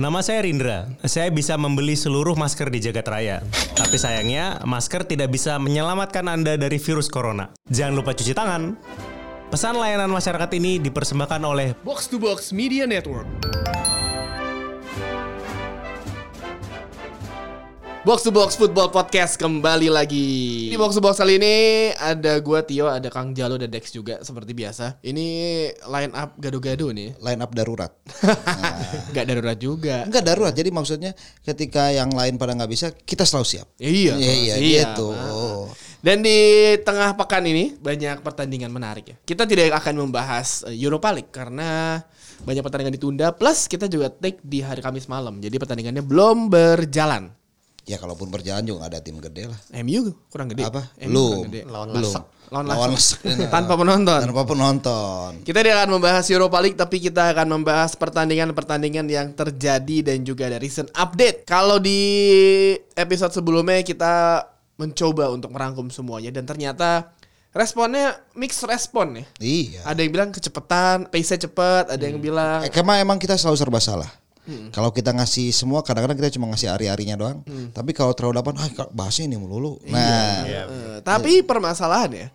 Nama saya Rindra. Saya bisa membeli seluruh masker di jagat raya. Tapi sayangnya, masker tidak bisa menyelamatkan Anda dari virus corona. Jangan lupa cuci tangan. Pesan layanan masyarakat ini dipersembahkan oleh Box to Box Media Network. Box to Box Football Podcast kembali lagi. Di Box to Box kali ini ada gua Tio, ada Kang Jalo, ada Dex juga seperti biasa. Ini line up gado-gado nih. line up darurat. Gak darurat juga. Enggak darurat. Jadi maksudnya ketika yang lain pada nggak bisa, kita selalu siap. Iya, Iya, iya, siap. gitu. Ah. Dan di tengah pekan ini banyak pertandingan menarik ya. Kita tidak akan membahas eh, Europa League karena banyak pertandingan ditunda plus kita juga take di hari Kamis malam. Jadi pertandingannya belum berjalan. Ya kalaupun berjalan juga nggak ada tim gede lah. MU kurang gede. Apa? MU Belum. gede. Lawan Belum. Lasek. Lawan Lawan Lasek. Tanpa penonton. Tanpa penonton. Kita tidak akan membahas Europa League tapi kita akan membahas pertandingan-pertandingan yang terjadi dan juga ada recent update. Kalau di episode sebelumnya kita mencoba untuk merangkum semuanya dan ternyata responnya mixed respon ya. Iya. Ada yang bilang kecepatan, pace-nya cepat, ada yang bilang Eh, Karena emang kita selalu serba salah. Hmm. Kalau kita ngasih semua, kadang-kadang kita cuma ngasih ari-arinya doang. Hmm. Tapi kalau terlalu dapat, ah bahasnya ini melulu. Iya. Nah, Eh, tapi permasalahannya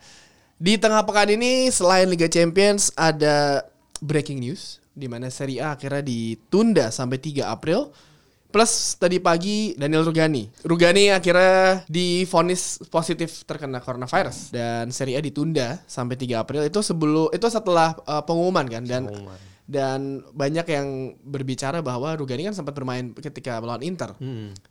di tengah pekan ini selain Liga Champions ada breaking news di mana Serie A akhirnya ditunda sampai 3 April. Plus tadi pagi Daniel Rugani. Rugani akhirnya difonis positif terkena coronavirus dan Serie A ditunda sampai 3 April. Itu sebelum itu setelah uh, pengumuman kan dan dan banyak yang berbicara bahwa Rugani kan sempat bermain ketika melawan Inter.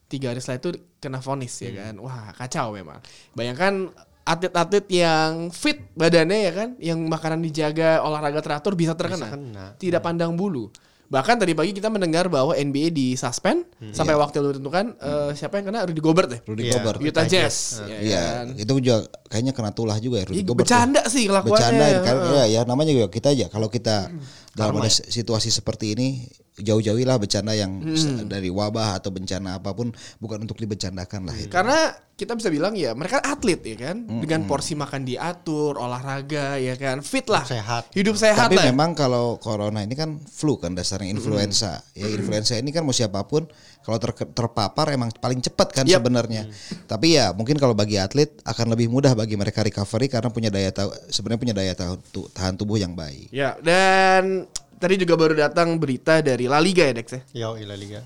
Tiga hari setelah itu kena vonis ya kan. Wah kacau memang. Bayangkan atlet-atlet yang fit badannya ya kan, yang makanan dijaga, olahraga teratur bisa terkena. kena. Tidak pandang bulu. Bahkan tadi pagi kita mendengar bahwa NBA di suspend sampai waktu yang ditentukan eh, siapa yang kena Rudy Gobert ya. Rudy Iya. Gobert. Utah Jazz. ya Iya, kan? itu juga kayaknya kena tulah juga ya Rudy Ih, Gobert. bercanda sih kelakuannya. Bercanda kan Heeh. ya, ya namanya juga kita aja kalau kita dalam ada situasi seperti ini jauh-jauhilah bercanda yang Hmm. dari wabah atau bencana apa pun bukan untuk dibercandakan lah itu. Karena kita bisa bilang ya mereka atlet ya kan, dengan porsi makan diatur, olahraga ya kan, fit lah, Sehat. hidup sehat Tapi lah. memang kalau corona ini kan flu kan dasarnya influenza. Ya influenza ini kan mau siapa pun kalau ter- terpapar emang paling cepat kan Yap. sebenarnya. Tapi ya mungkin kalau bagi atlet akan lebih mudah bagi mereka recovery karena punya daya tahu sebenarnya punya daya tahu tu- tahan tubuh yang baik. Ya, dan tadi juga baru datang berita dari La Liga ya Dex ya. Yo, La Liga.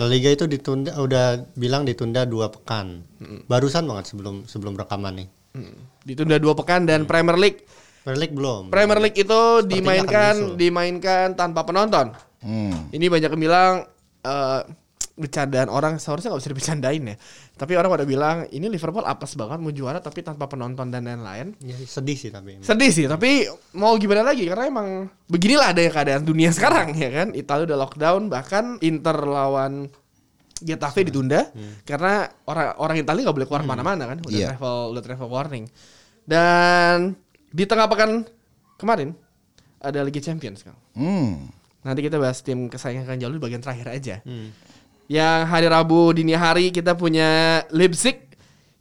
La Liga itu ditunda udah bilang ditunda dua pekan. Barusan banget sebelum sebelum rekaman nih. Hmm. Ditunda dua pekan dan Premier League. Premier League belum. Premier League itu dimainkan akan menyusul. dimainkan tanpa penonton. Hmm. Ini banyak yang bilang eh bercandaan orang seharusnya nggak bisa dibercandain ya. Tapi orang pada bilang ini Liverpool apes banget mau juara tapi tanpa penonton dan lain-lain. Ya, sedih sih tapi. Sedih sih, tapi mau gimana lagi karena emang beginilah ada keadaan dunia sekarang ya kan. Italia udah lockdown, bahkan Inter lawan Getafe ditunda karena orang orang Italia nggak boleh keluar mana-mana kan, udah Iya. travel udah travel warning. Dan di tengah pekan kemarin ada Liga Champions kan. Hmm. Nanti kita bahas tim kesayangan Jalu di bagian terakhir aja. Yang hari Rabu dini hari kita punya Leipzig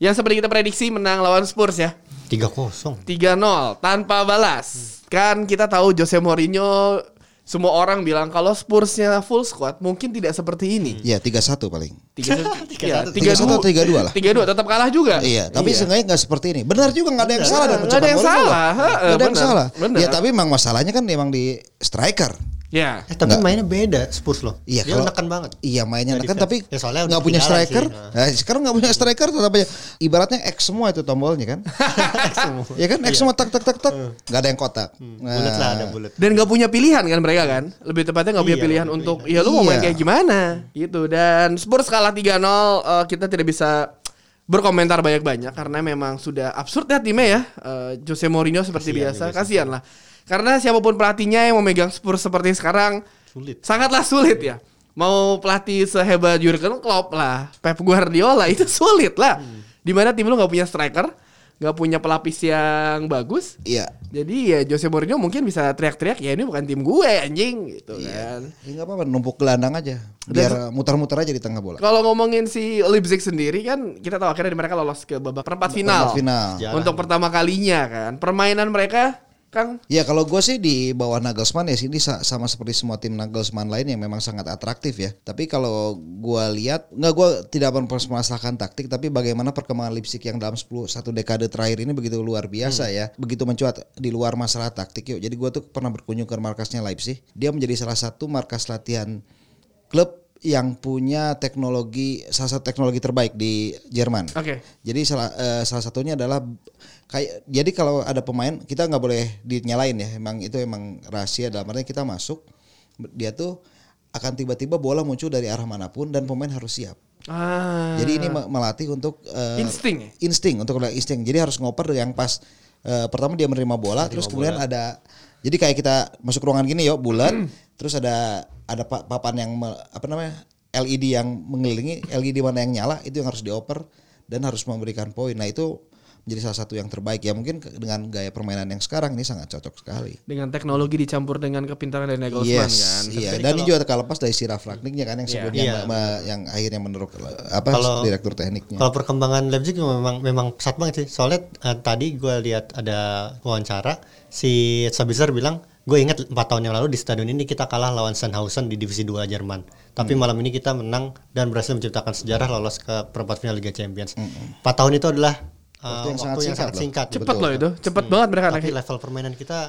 yang seperti kita prediksi menang lawan Spurs ya. 3-0. 3-0 tanpa balas. Kan kita tahu Jose Mourinho semua orang bilang kalau Spursnya full squad mungkin tidak seperti ini. Ya 3-1 paling. Tiga, ya, 3-1 atau 3-2 lah. 3-2 tetap kalah juga. Iya, tapi seenggaknya nggak seperti ini. Benar juga nggak ada yang salah dalam Nggak ada yang salah, heeh, Nggak ada yang salah. Ya tapi memang masalahnya kan memang di striker. Ya. Eh, tapi mainnya beda Spurs loh. Iya, Dia kalau- menekan banget. Iya mainnya Nggak kan defense. tapi Ya, soalnya nggak punya striker. sih. Nah, sekarang nggak punya striker tetap aja ibaratnya X semua itu tombolnya kan. ya kan X semua tak tak tak tak nggak ada yang kotak. Nah, Bulat lah ada bulat. Dan gak punya pilihan kan mereka kan Lebih tepatnya gak punya Iya, pilihan nggak untuk Ya lu mau main Iya. kayak gimana Gitu Dan Spurs kalah 3-0 eh, Kita tidak bisa berkomentar banyak-banyak Karena memang sudah absurd ya timnya ya. Eh, Jose Mourinho seperti Kasihan biasa. Kasihan lah. Karena siapa pun pelatihnya yang memegang Spurs seperti sekarang Sulit. Sangatlah sulit ya. Mau pelatih sehebat Jurgen Klopp lah Pep Guardiola itu sulit lah. Di mana tim lu gak punya striker Gak punya pelapis yang bagus Iya. jadi ya Jose Mourinho mungkin bisa teriak-teriak ya ini bukan tim gue anjing gitu kan. Ya nggak apa-apa numpuk gelandang aja. Biar muter-muter aja di tengah bola. Kalau ngomongin si Leipzig sendiri kan kita tahu akhirnya mereka lolos ke babak perempat final. Perempat final. Sejarah. Untuk pertama kalinya kan. Permainan mereka Kang? Ya kalau gue sih di bawah Nagelsmann ya sini sa- sama seperti semua tim Nagelsmann lain yang memang sangat atraktif ya. Tapi kalau gue lihat nggak gue tidak mempermasalahkan taktik, tapi bagaimana perkembangan Leipzig yang dalam 10 satu dekade terakhir ini begitu luar biasa ya, begitu mencuat di luar masalah taktik yuk. Jadi gue tuh pernah berkunjung ke markasnya Leipzig, dia menjadi salah satu markas latihan klub yang punya teknologi salah satu teknologi terbaik di Jerman. Oke. Jadi salah eh, salah satunya adalah kayak jadi kalau ada pemain kita nggak boleh dinyalain ya. Emang itu emang rahasia dalam artinya kita masuk dia tuh akan tiba-tiba bola muncul dari arah mana pun dan pemain harus siap. Ah. Jadi ini me- melatih untuk eh, Insting ya? insting untuk insting. Jadi harus ngoper yang pas eh, pertama dia menerima bola terus kemudian ada jadi kayak kita masuk ruangan gini yuk bulat terus ada ada pa- papan yang me- apa namanya LED yang mengelilingi LED mana yang nyala itu yang harus dioper dan harus memberikan poin. Nah itu menjadi salah satu yang terbaik ya mungkin dengan gaya permainan yang sekarang ini sangat cocok sekali. dengan teknologi dicampur dengan kepintaran dari Nagelsmann Yes, kan. iya. Tapi Dan ini kalau- juga terlepas dari si Ralf Rangnicknya kan yang Iya. sebelumnya Iya. me- yang akhirnya menurut apa Kalau- direktur tekniknya. Kalau perkembangan Leipzig memang memang pesat banget sih. Soalnya eh, tadi gue lihat ada wawancara si Sabitzer bilang, gue ingat 4 tahun yang lalu di stadion ini kita kalah lawan Sandhausen di divisi 2 Jerman. Tapi malam ini kita menang dan berhasil menciptakan sejarah lolos ke perempat final Liga Champions. 4 tahun itu adalah eh, Waktu yang waktu sangat yang singkat sangat loh. singkat. Cepet loh itu, cepet banget mereka Tapi level permainan kita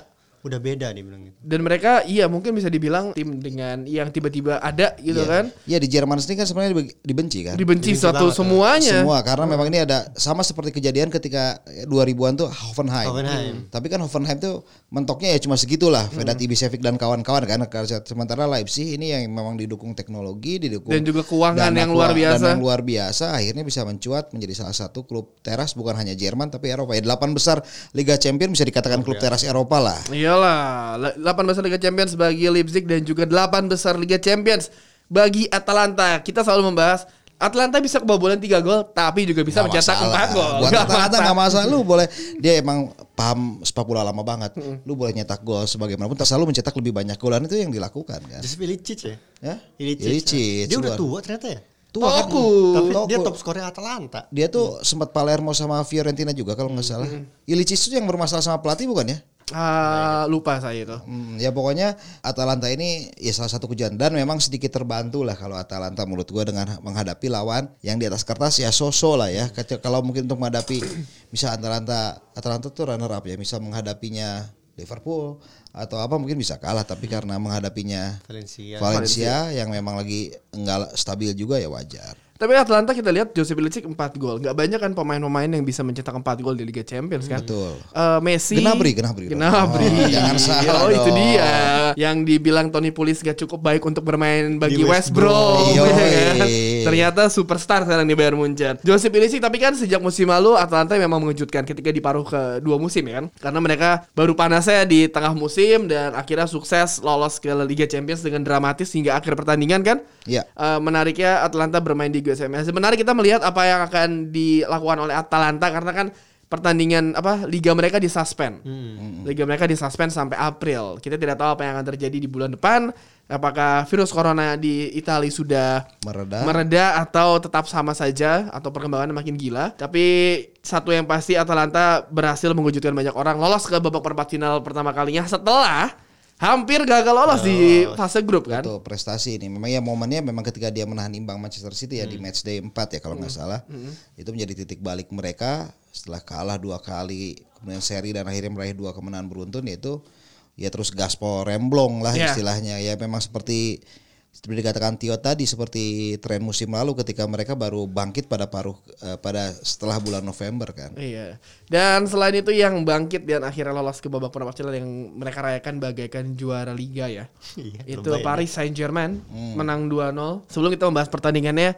udah beda dia bilang gitu. Dan mereka iya mungkin bisa dibilang tim dengan yang tiba-tiba ada gitu Iya. kan. Iya di Jerman sendiri kan sebenarnya dibe- dibenci kan. Dibenci Dibenci satu banget, semuanya. Semua karena memang ini ada sama seperti kejadian ketika 2000-an tuh Hoffenheim. Hoffenheim. Tapi kan Hoffenheim tuh mentoknya ya cuma segitulah, Hmm. Vedat Ibisevic dan kawan-kawan kan. Sementara Leipzig ini yang memang didukung teknologi, didukung Dan juga keuangan dana yang luar biasa. Dan yang luar biasa akhirnya bisa mencuat menjadi salah satu klub teras bukan hanya Jerman tapi Eropa. Ya delapan besar Liga Champions bisa dikatakan klub teras Eropa lah. Iyalah, 8 besar Liga Champions bagi Leipzig dan juga 8 besar Liga Champions bagi Atalanta. Kita selalu membahas Atalanta bisa kebobolan 3 gol tapi juga bisa Nggak mencetak masalah. 4 gol. Buat Nggak Atalanta masalah. nggak masalah. Lu boleh dia emang paham sepak bola lama banget. Lu boleh nyetak gol sebagaimanapun, tak selalu mencetak lebih banyak gol dan itu yang dilakukan kan. Joseph Ilicic ya? Ya? Ilicic. Ilicic, Dia udah tua ternyata ya? Tua kan. Tapi Toku. dia top skornya Atalanta. Dia tuh sempat Palermo sama Fiorentina juga kalau nggak salah. Ilicic itu yang bermasalah sama pelatih bukan ya? Ah, lupa saya itu. Hmm, ya pokoknya Atalanta ini ya salah satu kejadian dan memang sedikit terbantu lah kalau Atalanta menurut gua dengan menghadapi lawan yang di atas kertas ya so-so lah ya. Kalau mungkin untuk menghadapi bisa Atalanta Atalanta tuh runner up ya, bisa menghadapinya Liverpool atau apa mungkin bisa kalah tapi karena menghadapinya Valencia. Valencia yang memang lagi enggak stabil juga ya wajar. Tapi Atalanta kita lihat Josep Ilicic 4 gol. Gak banyak kan pemain-pemain yang bisa mencetak 4 gol di Liga Champions kan. Betul. Eh, Messi Gnabry, Gnabry. Gnabry. Oh, jangan salah Oh, itu dia. Yang dibilang Tony Pulis gak cukup baik untuk bermain bagi West West Brom. Ya kan? Ternyata superstar sekarang di Bayern Munchen. Josep Ilicic tapi kan sejak musim lalu Atalanta memang mengejutkan ketika di paruh ke dua musim ya kan. Karena mereka baru panasnya di tengah musim dan akhirnya sukses lolos ke Liga Champions dengan dramatis hingga akhir pertandingan kan. Iya. Eh, menariknya Atalanta bermain di GSM. Sebenarnya kita melihat apa yang akan dilakukan oleh Atalanta karena kan pertandingan apa liga mereka disuspend. Liga mereka disuspend sampai April. Kita tidak tahu apa yang akan terjadi di bulan depan. Apakah virus corona di Italia sudah Mereda. mereda atau tetap sama saja atau perkembangannya makin gila. Tapi satu yang pasti Atalanta berhasil mengejutkan banyak orang lolos ke babak perempat final pertama kalinya setelah hampir gagal lolos di fase grup kan. Betul, prestasi ini. Memang ya momennya memang ketika dia menahan imbang Manchester City ya di match day 4 ya kalau nggak salah. Itu menjadi titik balik mereka setelah kalah dua kali kemudian seri dan akhirnya meraih dua kemenangan beruntun yaitu ya terus gaspol remblong lah Ya. istilahnya. Ya memang seperti seperti dikatakan Tio tadi seperti tren musim lalu ketika mereka baru bangkit pada paruh eh, pada setelah bulan November kan. Iya. Dan selain itu yang bangkit dan akhirnya lolos ke babak perempat final yang mereka rayakan bagaikan juara liga ya. Iya, itu lebay Paris Saint-Germain menang 2-0. Sebelum kita membahas pertandingannya,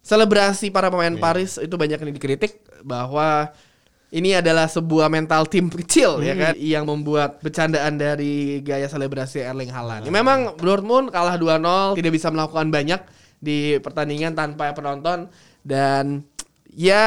selebrasi para pemain Paris itu banyak yang dikritik bahwa ini adalah sebuah mental tim kecil ya kan yang membuat bercandaan dari gaya selebrasi Erling Haaland. Ya, memang Dortmund kalah 2-0, tidak bisa melakukan banyak di pertandingan tanpa penonton. Dan ya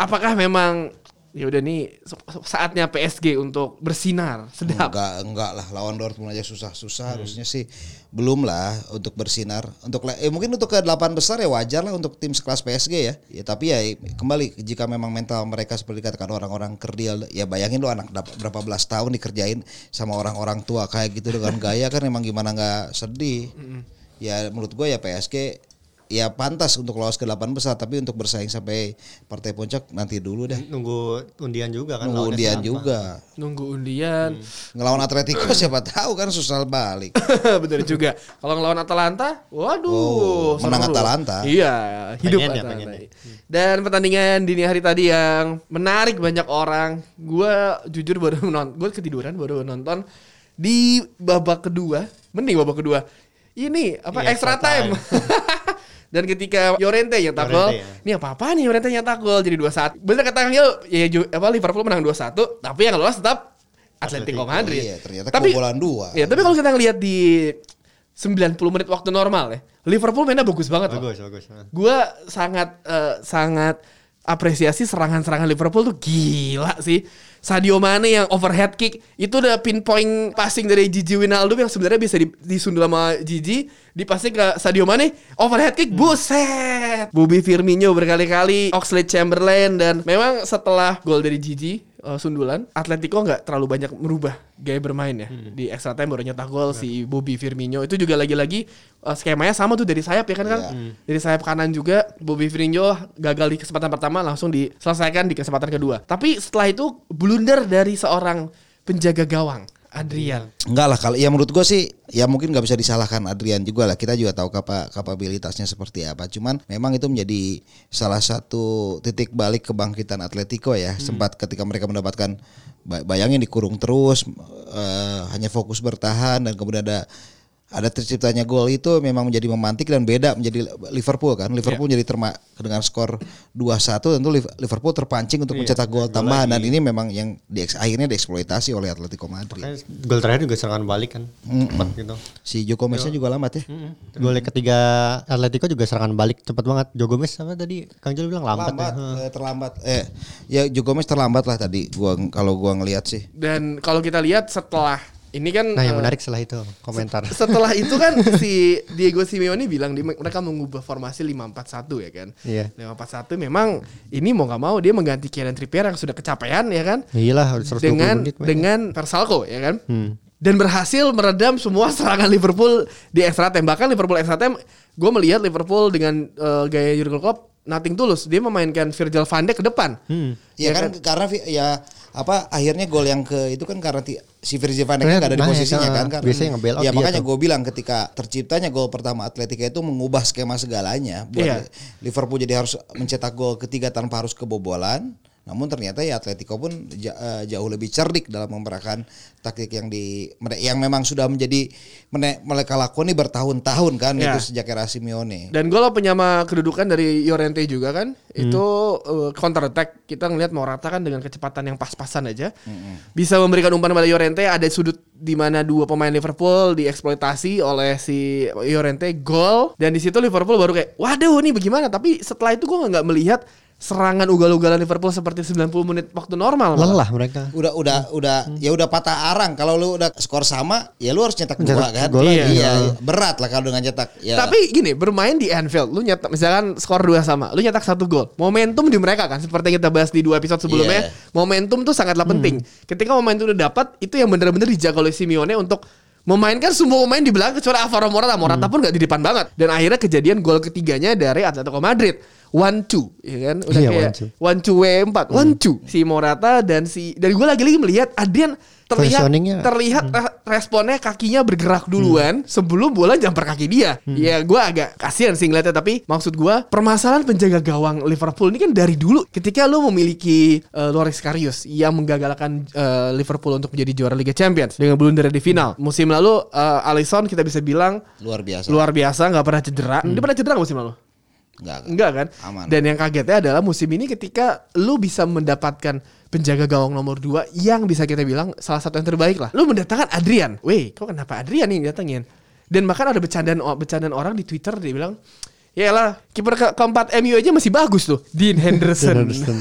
apakah memang ya udah nih saatnya PSG untuk bersinar sedap. Enggak, enggak lah lawan Dortmund aja susah-susah harusnya sih belum lah untuk bersinar. Untuk eh, mungkin untuk ke delapan besar ya wajar lah untuk tim sekelas PSG ya. Ya tapi ya kembali jika memang mental mereka seperti katakan orang-orang kerdil ya bayangin lo anak berapa belas tahun dikerjain sama orang-orang tua kayak gitu dengan gaya kan emang gimana nggak sedih. Ya menurut gue ya PSG ya pantas untuk lolos ke delapan besar tapi untuk bersaing sampai partai puncak nanti dulu deh. Nunggu undian juga kan. Nunggu undian siapa. juga. Nunggu undian. Ngelawan Atletico siapa tahu kan susah balik. Bener juga. Kalau ngelawan Atalanta, waduh. Oh, menang. Atalanta. Iya, hidup Pengen ya, Atalanta. pengen ya. Dan pertandingan dini hari tadi yang menarik banyak orang. Gue jujur baru nonton, gue ketiduran baru nonton di babak kedua. Mending babak kedua. Ini apa Iya, extra extra time. Dan ketika Llorente yang tackle, Llorente, ya. ini apa apa nih Llorente yang tackle jadi 2-1. Bener kata Kang Yul, ya ju- apa Liverpool menang 2-1, tapi yang lolos tetap Atletico Madrid. Iya, ternyata kebobolan dua. Ya, tapi kalau kita ngelihat di 90 menit waktu normal ya, Liverpool mainnya bagus banget loh. Bagus, bagus. Gue sangat eh, sangat apresiasi serangan-serangan Liverpool tuh gila sih. Sadio Mane yang overhead kick itu udah pinpoint passing dari Gigi Wijnaldum yang sebenarnya bisa di, disundul sama Gigi dipasing ke Sadio Mane overhead kick buset! Bobby Firmino berkali-kali Oxlade Chamberlain dan memang setelah gol dari Gigi eh, sundulan Atletico nggak terlalu banyak merubah gaya bermain ya. Di extra time baru nyetak gol si Bobby Firmino. Itu juga lagi-lagi eh, skemanya sama tuh dari sayap ya kan kan dari sayap kanan juga Bobby Firmino gagal di kesempatan pertama langsung diselesaikan di kesempatan kedua. Tapi setelah itu blunder dari seorang penjaga gawang Adrian. Enggak lah kalau ya menurut gue sih ya mungkin nggak bisa disalahkan Adrian juga lah. Kita juga tahu kapa, kapabilitasnya seperti apa. Cuman memang itu menjadi salah satu titik balik kebangkitan Atletico ya. Sempat ketika mereka mendapatkan ba- bayangin dikurung terus eh, hanya fokus bertahan dan kemudian ada ada terciptanya gol itu memang menjadi memantik dan beda menjadi Liverpool kan Liverpool jadi terma dengan skor 2-1 tentu Liv- Liverpool terpancing untuk mencetak gol tambahan dan ini memang yang di, akhirnya dieksploitasi oleh Atletico Madrid gol terakhir juga serangan balik kan. Cepat gitu. Si Joko Mesnya juga lambat ya. Gol yang ketiga Atletico juga serangan balik cepat banget. Joe Gomez apa tadi? Kang Jul bilang lambat, Lambat, ya. eh, terlambat. Eh, ya Joko Gomez terlambat lah tadi. Gua kalau gua ngelihat sih. dan kalau kita lihat setelah ini kan Nah yang eh, menarik setelah itu komentar. setelah itu kan si Diego Simeone bilang di, mereka mengubah formasi 541 ya kan. Iya. 541 memang ini mau nggak mau dia mengganti Kieran Trippier yang sudah kecapean ya kan. Iyalah 120 dengan menit. dengan Versalco ya kan. Hmm. Dan berhasil meredam semua serangan Liverpool di extra time. Bahkan Liverpool extra time gue melihat Liverpool dengan eh, gaya Jurgen Klopp nothing tulus. Dia memainkan Virgil van Dijk ke depan. Hmm. Ya, Ya kan, karena vi- ya apa akhirnya gol yang ke itu kan karena ti- si Virgil van Dijk nggak ada di posisinya eh, kan karena biasanya nge-bail out ya makanya gue bilang ketika terciptanya gol pertama Atletica itu mengubah skema segalanya. Buat Iya. Liverpool jadi harus mencetak gol ketiga tanpa harus kebobolan namun ternyata ya Atletico pun eh, jauh lebih cerdik dalam memerankan taktik yang di yang memang sudah menjadi mereka lakoni bertahun-tahun kan Iya. itu sejak era Simeone. Dan gol penyama kedudukan dari Llorente juga kan. Itu uh, counter attack. Kita ngelihat Morata kan dengan kecepatan yang pas-pasan aja. Bisa memberikan umpan pada Llorente ada sudut di mana dua pemain Liverpool dieksploitasi oleh si Llorente gol dan di situ Liverpool baru kayak waduh ini bagaimana tapi setelah itu gue nggak melihat serangan ugal-ugalan Liverpool seperti 90 menit waktu normal malah. Lelah mereka. udah udah udah ya udah patah arang kalau lu udah skor sama ya lu harus nyetak dua kan gol lagi. iya berat lah kalau dengan nyetak ya Tapi gini, bermain di Anfield, lu nyetak misalkan skor 2 sama, lu nyetak satu gol. Momentum di mereka kan seperti yang kita bahas di dua episode sebelumnya, Iya. momentum tuh sangatlah penting. Ketika momentum udah dapat, itu yang benar-benar dijaga oleh Simeone untuk memainkan semua pemain di belakang kecuali Alvaro Morata. Morata pun gak di depan banget. Dan akhirnya kejadian gol ketiganya dari Atletico Madrid. One two, ya kan? Udah Iya, kayak one two. one two W 4 one two. Si Morata dan si dan gue lagi-lagi melihat Adrian terlihat terlihat re- responnya kakinya bergerak duluan sebelum bola jumper kaki dia. Ya gue agak kasihan sih ngeliatnya tapi maksud gue permasalahan penjaga gawang Liverpool ini kan dari dulu ketika lu memiliki uh, Loris Karius yang menggagalkan uh, Liverpool untuk menjadi juara Liga Champions dengan blunder di final. Musim lalu uh, Alisson kita bisa bilang luar biasa luar biasa nggak pernah cedera. Dia pernah cedera musim lalu? Enggak Enggak kan? Aman. Dan yang kagetnya adalah musim ini ketika lu bisa mendapatkan penjaga gawang nomor 2 yang bisa kita bilang salah satu yang terbaik lah. Lu mendatangkan Adrian. Weh, kok kenapa Adrian nih yang datengin? Dan bahkan ada bercandaan bercandaan orang di Twitter dia bilang Yalah, kiper ke keempat MU aja masih bagus tuh, Dean Henderson. Henderson.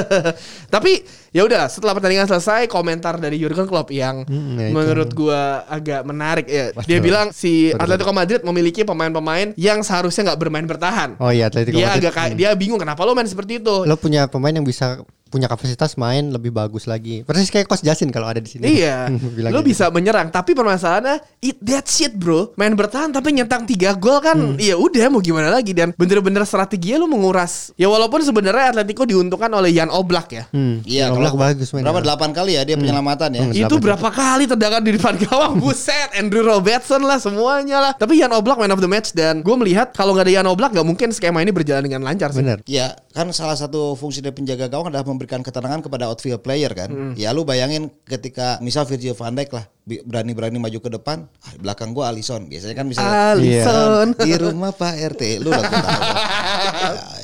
Tapi ya udah, setelah pertandingan selesai, komentar dari Jurgen Klopp yang Hmm, ya itu. menurut gua agak menarik ya. Dia bilang si Atletico Madrid memiliki pemain-pemain yang seharusnya nggak bermain bertahan. Oh iya Atletico dia Madrid. agak kayak dia bingung kenapa lo main seperti itu. Lo punya pemain yang bisa punya kapasitas main lebih bagus lagi. Persis kayak Coach Jasin kalau ada di sini. Iya, Bilang lo gitu. bisa menyerang, tapi permasalahannya it that shit bro. Main bertahan tapi nyentang tiga gol kan, Hmm. ya udah mau gimana lagi dan bener-bener strateginya lo menguras. Ya walaupun sebenarnya Atletico diuntungkan oleh Jan Oblak ya. Hmm. Iya, Oblak kalau- bagus main. Berapa delapan kali ya dia penyelamatan ya. Hmm. Itu berapa kali tendangan di depan gawang Buset Andrew Robertson lah semuanya lah Tapi Jan Oblak man of the match Dan gue melihat kalau nggak ada Jan Oblak nggak mungkin skema ini berjalan dengan lancar sih Bener. Ya, kan salah satu fungsi dari penjaga gawang adalah memberikan ketenangan kepada outfield player kan. Hmm. Ya lu bayangin ketika misal Virgil van Dijk lah berani-berani maju ke depan, ah, belakang gua Alisson. Biasanya kan misalnya Alisson di rumah Pak RT lu udah tahu.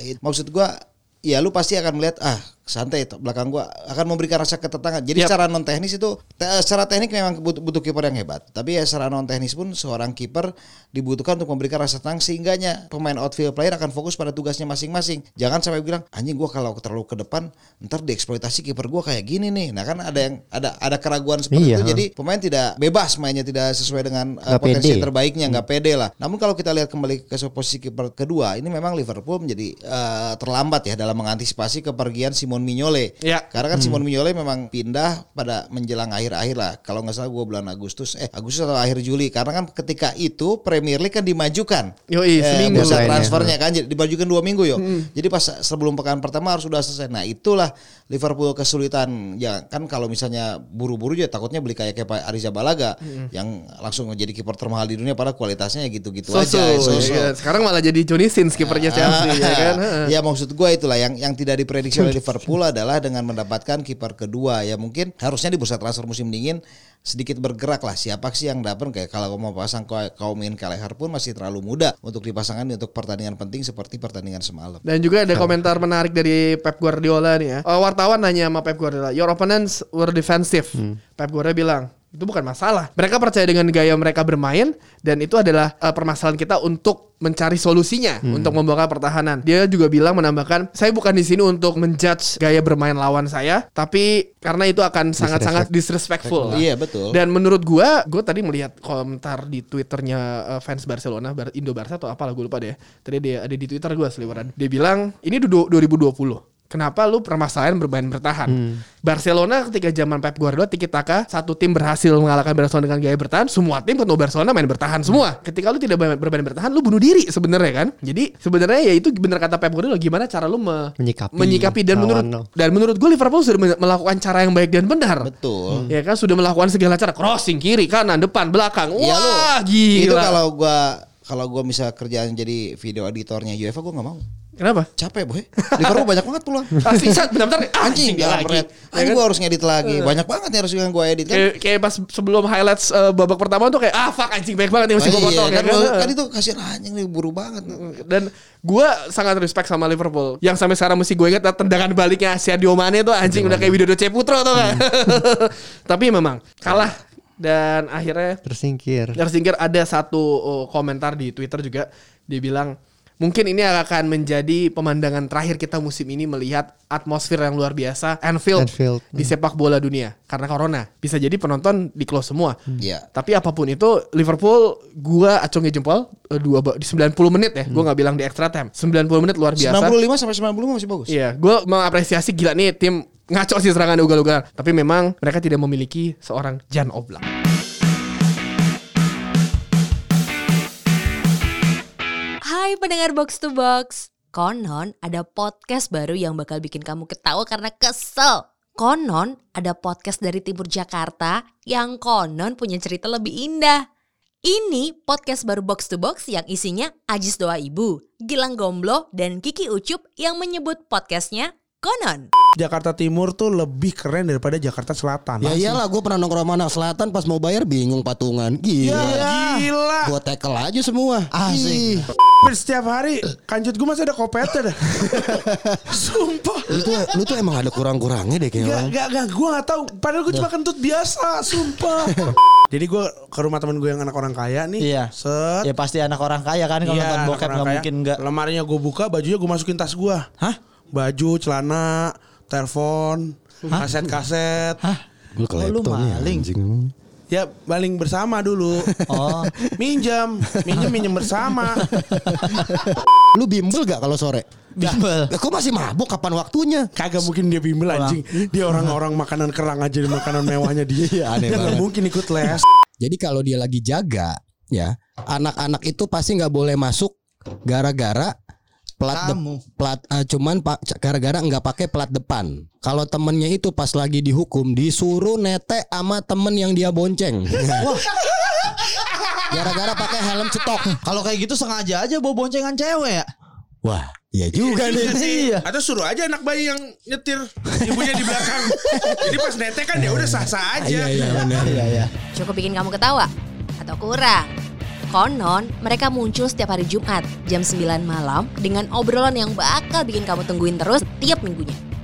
Ya, maksud gua ya lu pasti akan melihat ah santai tuh belakang gua akan memberikan rasa ketenangan. Jadi Yap. secara non teknis itu te- secara teknik memang butuh, butuh kiper yang hebat. Tapi ya secara non teknis pun seorang kiper dibutuhkan untuk memberikan rasa tenang sehingganya pemain outfield player akan fokus pada tugasnya masing-masing. Jangan sampai bilang anjing gua kalau terlalu ke depan ntar dieksploitasi kiper gua kayak gini nih. Nah kan ada yang ada ada keraguan seperti Iya. itu. Jadi pemain tidak bebas mainnya tidak sesuai dengan uh, Nggak potensi pede. terbaiknya nggak pede lah. Namun kalau kita lihat kembali ke posisi kiper kedua, ini memang Liverpool menjadi eh, terlambat ya dalam mengantisipasi kepergian Simon Mignolet. Ya. Karena kan Simon Mignolet memang pindah pada menjelang akhir-akhir lah. Kalau nggak salah gue bulan Agustus, eh Agustus atau akhir Juli. Karena kan ketika itu Premier League kan dimajukan. Yoi, seminggu. bursa Deadline-nya. transfernya kan jadi dimajukan dua minggu yo. Jadi pas sebelum pekan pertama harus sudah selesai. Nah itulah Liverpool kesulitan. Ya kan kalau misalnya buru-buru ya takutnya beli kayak kayak Pak Ariza Balaga yang langsung menjadi kiper termahal di dunia pada kualitasnya ya gitu-gitu So-so, aja. ya So-so. kan? Sekarang malah jadi Johnny Sins kipernya Chelsea ya kan Heeh. ya maksud gue itulah yang yang tidak diprediksi oleh Liverpool adalah dengan mendapatkan kiper kedua ya mungkin harusnya di bursa transfer musim dingin sedikit bergerak lah siapa sih yang dapat kayak kalau mau pasang kau- kaum in Kelleher pun masih terlalu muda untuk dipasangkan untuk pertandingan penting seperti pertandingan semalam. Dan juga ada komentar menarik dari Pep Guardiola nih ya. Eh, wartawan nanya sama Pep Guardiola, "Your opponents were defensive." Pep Guardiola bilang, "Itu bukan masalah. Mereka percaya dengan gaya mereka bermain dan itu adalah eh, permasalahan kita untuk mencari solusinya untuk membongkar pertahanan." Dia juga bilang menambahkan, "Saya bukan di sini untuk menjudge gaya bermain lawan saya, tapi karena itu akan sangat-sangat disrespectful." lah." Iya betul. Dan menurut gua, gua tadi melihat komentar di twitternya uh, fans Barcelona, Bar- Indo Barca atau apalah gue lupa deh. Tadi dia ada di Twitter gua seliweran. Dia bilang ini du- 2020. Kenapa lu permasalahan bermain bertahan? Barcelona ketika zaman Pep Guardiola tiki taka satu tim berhasil mengalahkan Barcelona dengan gaya bertahan, semua tim ketemu Barcelona main bertahan semua. Ketika lu tidak bermain, bermain bertahan, lu bunuh diri sebenarnya kan. Jadi sebenarnya ya itu benar kata Pep Guardiola gimana cara lu me- Menyikapi menyikapi dan menurut lo. dan menurut gue Liverpool sudah melakukan cara yang baik dan benar. Betul. Ya kan sudah melakukan segala cara crossing kiri kanan depan belakang. Iya lu. Wah gila. Itu kalau gua kalau gua bisa kerjaan jadi video editornya UEFA gua nggak mau. Kenapa? Capek boy. Liverpool banyak banget peluang. Asli saat bentar-bentar Anjing dia kampret. Ya Anjing kan? gua harus ngedit lagi. Banyak banget yang harus yang gua edit kan. Kayak, kayak pas sebelum highlights eh, babak pertama tuh kayak ah fuck anjing baik banget nih masih Oh, gue iya, potong ya kan, kan. gua- kan itu kasihan anjing nih buru banget. Dan gue sangat respect sama Liverpool. Yang sampai sekarang mesti gue ingat tendangan baliknya Sadio Mane tuh anjing udah kayak Widodo Ceputro tuh kan. Tapi memang kalah dan akhirnya Tersingkir. tersingkir ada satu oh, komentar di Twitter juga dia bilang mungkin ini akan menjadi pemandangan terakhir kita musim ini melihat atmosfer yang luar biasa Anfield, Anfield, di sepak bola dunia. Karena corona bisa jadi penonton di close semua. Iya. tapi apa pun itu Liverpool gua acungi jempol eh, dua di 90 menit ya. Gua nggak bilang di extra time. 90 menit luar biasa. 95 sampai 95 masih bagus. Iya, gue mengapresiasi gila nih tim ngaco sih serangan ugal-ugalan. Tapi memang mereka tidak memiliki seorang Jan Oblak. Hai pendengar Box to Box. Konon ada podcast baru yang bakal bikin kamu ketawa karena kesel. Konon ada podcast dari timur Jakarta yang konon punya cerita lebih indah. Ini podcast baru Box to Box yang isinya Ajis Doa Ibu, Gilang Gomblo, dan Kiki Ucup yang menyebut podcastnya Konon. Jakarta Timur tuh lebih keren daripada Jakarta Selatan. Ya iyalah gue pernah nongkrong sama anak selatan pas mau bayar bingung patungan. Gila. Gila. Gue tackle aja semua. Asik. Setiap hari kancut gue masih ada kopetnya dah. Sumpah. Lu tuh, lu tuh emang ada kurang-kurangnya deh kayak Gak, gak, gak, gue gak tahu. Padahal gue cuma kentut biasa, sumpah. Jadi gue ke rumah temen gue yang anak orang kaya nih. Iya. Set. Ya pasti anak orang kaya kan kalau Iya, nonton bokep nggak kaya. mungkin nggak. Lemarinya gue buka, bajunya gue masukin tas gue. Hah? Baju, celana, telepon, kaset-kaset. Lu Oh, lu kelepto nih maling. anjing. Ya baling bersama dulu. Oh. minjam, minjem minjem bersama. Lu bimbel gak kalau sore? Bimbel. Lah kok masih mabuk kapan waktunya? Kagak mungkin dia bimbel anjing. Dia orang-orang makanan kerang aja di makanan mewahnya dia. Iya, aneh dia banget. mungkin ikut les. Jadi kalau dia lagi jaga, ya anak-anak itu pasti nggak boleh masuk gara-gara plat de- Kamu. plat eh, cuman pak gara-gara nggak pakai plat depan. Kalau temennya itu pas lagi dihukum disuruh nete sama temen yang dia bonceng. gara-gara pakai helm cetok. Kalau kayak gitu sengaja aja bawa boncengan cewek ya. Wah, iya juga nih. Iya. Atau suruh aja anak bayi yang nyetir ibunya di belakang. Jadi pas nete kan ya udah sah-sah aja. Iya iya benar. Iya ya. Cukup bikin kamu ketawa? Atau kurang? Konon, mereka muncul setiap hari Jumat jam 9 malam dengan obrolan yang bakal bikin kamu tungguin terus tiap minggunya.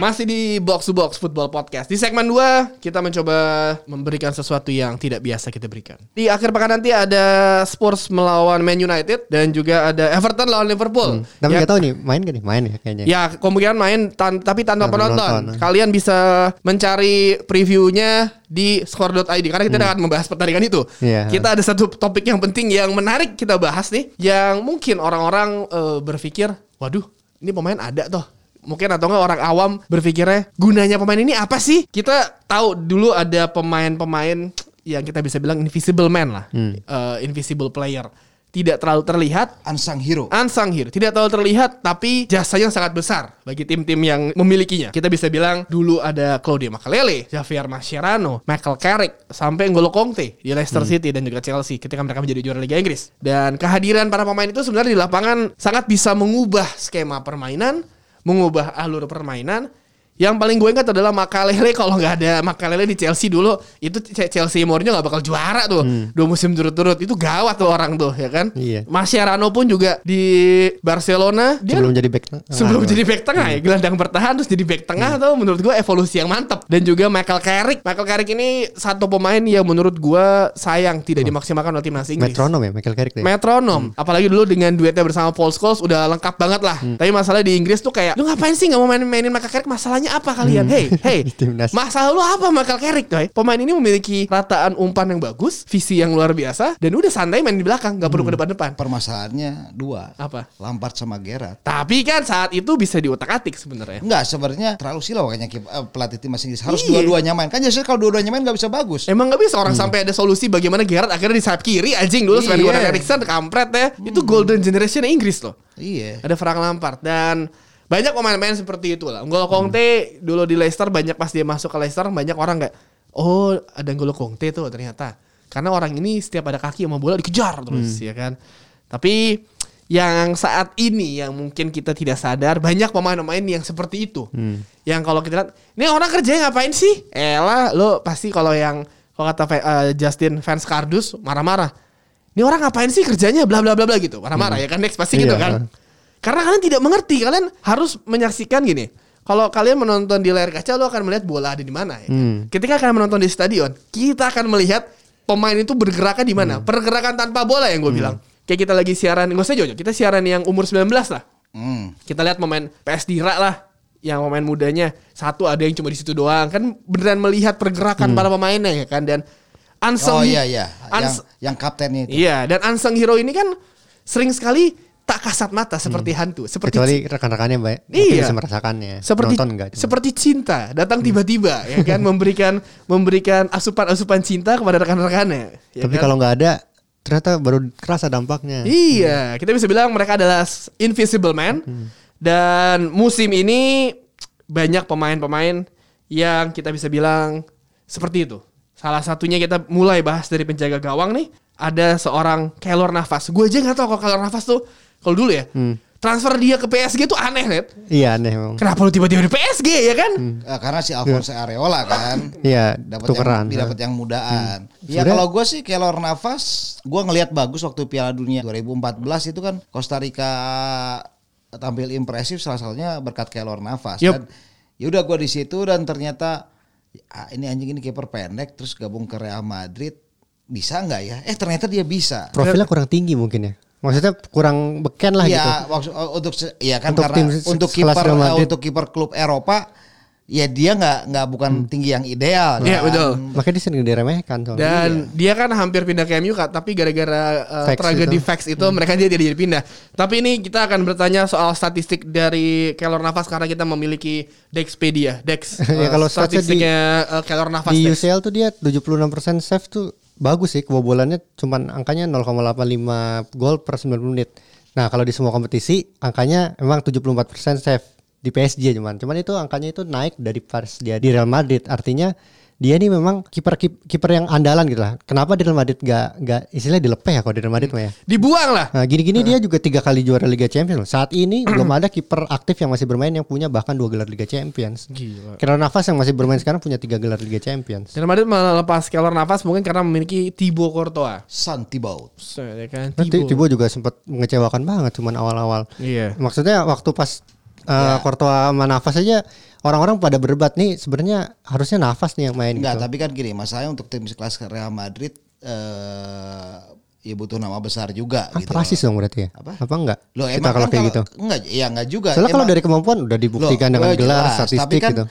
Masih di Box to Box Football Podcast. Di segmen 2 kita mencoba memberikan sesuatu yang tidak biasa kita berikan. Di akhir pekan nanti ada Spurs melawan Man United dan juga ada Everton lawan Liverpool. Tapi ya, nggak tahu nih main gak nih? Main ya kayaknya. ya kemungkinan main tan- tapi tanpa penonton. penonton. Kalian bisa mencari previewnya di score.id karena kita akan membahas pertandingan itu. Iya. Kita ada satu topik yang penting yang menarik kita bahas nih yang mungkin orang-orang eh, berpikir, waduh, ini pemain ada toh. Mungkin atau enggak orang awam berpikirnya gunanya pemain ini apa sih? Kita tahu dulu ada pemain-pemain yang kita bisa bilang invisible man lah, Eh, invisible player, tidak terlalu terlihat, Unsung hero. unsung hero, tidak terlalu terlihat tapi jasanya sangat besar bagi tim-tim yang memilikinya. Kita bisa bilang dulu ada Claudio Makalele, Javier Mascherano, Michael Carrick, sampai N'Golo Conte di Leicester City dan juga Chelsea ketika mereka menjadi juara Liga Inggris. Dan kehadiran para pemain itu sebenarnya di lapangan sangat bisa mengubah skema permainan, mengubah alur permainan. Yang paling gue ingat adalah Makalele. Kalau nggak ada Makalele di Chelsea dulu itu Chelsea Mourinho nggak bakal juara tuh. Dua musim turut-turut itu gawat tuh orang tuh ya kan? Iya. Mascherano pun juga di Barcelona dia Sebelum jadi back tengah. sebelum jadi back tengah ya gelandang bertahan terus jadi back tengah tuh menurut gue evolusi yang mantap dan juga Michael Carrick. Michael Carrick ini satu pemain yang menurut gue sayang tidak dimaksimalkan oleh timnas Inggris Metronom ya Michael Carrick ya? Metronom, apalagi dulu dengan duetnya bersama Paul Scholes udah lengkap banget lah. Tapi masalah di Inggris tuh kayak, lu ngapain sih nggak mau main mainin Michael Carrick? Masalahnya apa kalian? Hey, hey, Timnas. masalah lu apa Michael Carrick, coy? Pemain ini memiliki rataan umpan yang bagus, visi yang luar biasa, dan udah santai main di belakang, nggak perlu ke depan-depan. Permasalahannya dua. Apa? Lampard sama Gerrard. Tapi kan saat itu bisa diutak-atik sebenarnya. Enggak, sebenarnya terlalu silau kayaknya eh, pelatih timnas Inggris. Harus Iya. dua-duanya main. Kan biasanya kalau dua-duanya main nggak bisa bagus. Emang nggak bisa orang sampai ada solusi bagaimana Gerrard akhirnya di sayap kiri anjing dulu Sven Iya. Goran Eriksson kampret ya. Itu golden generation Inggris loh. Iya. Ada Frank Lampard dan banyak pemain-pemain seperti itu lah. N'Golo Conte dulu di Leicester banyak pas dia masuk ke Leicester banyak orang nggak oh ada N'Golo Conte tuh ternyata. Karena orang ini setiap ada kaki sama bola dikejar terus ya kan. Tapi yang saat ini yang mungkin kita tidak sadar banyak pemain-pemain yang seperti itu. Yang kalau kita lihat, ini orang kerjanya ngapain sih? Elah, lo pasti kalau yang kalau kata eh, Justin fans Kardus marah-marah. Ini orang ngapain sih kerjanya bla bla bla bla gitu. Marah-marah ya kan next pasti gitu Iya. kan. Karena kalian tidak mengerti, kalian harus menyaksikan gini. Kalau kalian menonton di layar kaca, lo akan melihat bola ada di mana. Ya. kan? Ketika kalian menonton di stadion, kita akan melihat pemain itu bergeraknya di mana. Pergerakan tanpa bola yang gue bilang. Kayak kita lagi siaran, nggak usah jauh, kita siaran yang umur 19 lah. Hmm. Kita lihat pemain PS Dira lah, yang pemain mudanya satu ada yang cuma di situ doang. Kan beneran melihat pergerakan para pemainnya ya kan dan unsung Oh iya iya. Yang yang kaptennya itu. Iya, dan unsung hero ini kan sering sekali tak kasat mata seperti hantu, seperti Kecuali rekan-rekannya baik. Iya. Bisa merasakannya. seperti Nonton enggak? seperti cinta datang tiba-tiba ya kan memberikan memberikan asupan-asupan cinta kepada rekan-rekannya. ya Tapi kan? kalau nggak ada, ternyata baru kerasa dampaknya. Iya, kita bisa bilang mereka adalah invisible man. Dan musim ini banyak pemain-pemain yang kita bisa bilang seperti itu. Salah satunya kita mulai bahas dari penjaga gawang nih. ada seorang Keylor Navas. Gue aja nggak tahu kalau Keylor Navas tuh kalau dulu ya transfer dia ke PSG tuh aneh net. Iya aneh emang. Kenapa lu tiba-tiba di PSG ya kan? Eh, karena si Alfonso Areola kan Iya, dapat yang dapat yang mudaan. Ya Sebenarnya- kalau gue sih Keylor Navas, gue ngelihat bagus waktu Piala Dunia 2014 itu kan Costa Rica tampil impresif salah satunya berkat Keylor Navas. Yup. Dan ya udah gue di situ dan ternyata ah, ini anjing ini kiper pendek terus gabung ke Real Madrid bisa nggak ya? Eh ternyata dia bisa. Profilnya kurang tinggi mungkin ya. Maksudnya kurang beken lah gitu. Iya, maksud oh, untuk ya kan Untuk karena tim untuk kiper eh, untuk kiper klub Eropa ya dia nggak nggak bukan tinggi yang ideal. Iya, kan. betul. Makanya dia sering diremehkan soalnya. Dan dia kan hampir pindah ke MU Kak, tapi gara-gara uh, tragedi itu. fax itu mereka dia tidak jadi pindah. Tapi ini kita akan bertanya soal statistik dari Keylor Navas karena kita memiliki Dexpedia, Dex. Ya, uh, kalau statistik di- statistiknya uh, Keylor Navas. di Dex. UCL tuh dia 76% save tuh bagus sih kebobolannya cuman angkanya 0,85 gol per 90 menit. Nah, kalau di semua kompetisi angkanya memang 74% save di PSG cuman. Cuman itu angkanya itu naik dari pas dia di Real Madrid. Artinya dia ini memang kiper kiper yang andalan gitu lah. Kenapa di Real Madrid gak gak istilahnya dilepeh ya kalau di Real Madrid mah ya? Dibuang lah. Nah, gini-gini dia juga tiga kali juara Liga Champions. loh. Saat ini belum ada kiper aktif yang masih bermain yang punya bahkan dua gelar Liga Champions. Gila. Keylor Navas yang masih bermain sekarang punya tiga gelar Liga Champions. Dan Madrid melepas Keylor Navas mungkin karena memiliki Thibaut Courtois. Santibaut. So, ya kan? Nah, Thibaut juga sempat mengecewakan banget cuman awal-awal. Iya. Maksudnya waktu pas uh, Courtois sama Navas aja orang-orang pada berdebat nih sebenarnya harusnya Navas nih yang main Enggak, gitu. tapi kan gini, masalahnya untuk tim sekelas Real Madrid eh ya butuh nama besar juga Apa gitu. rasis dong berarti ya? Apa? Apa enggak? Loh, Kita emang kalau kan kayak gitu. Enggak, ya enggak juga. Soalnya kalau dari kemampuan udah dibuktikan Loh, dengan oh, gelar jelas. statistik Tapi kan, gitu.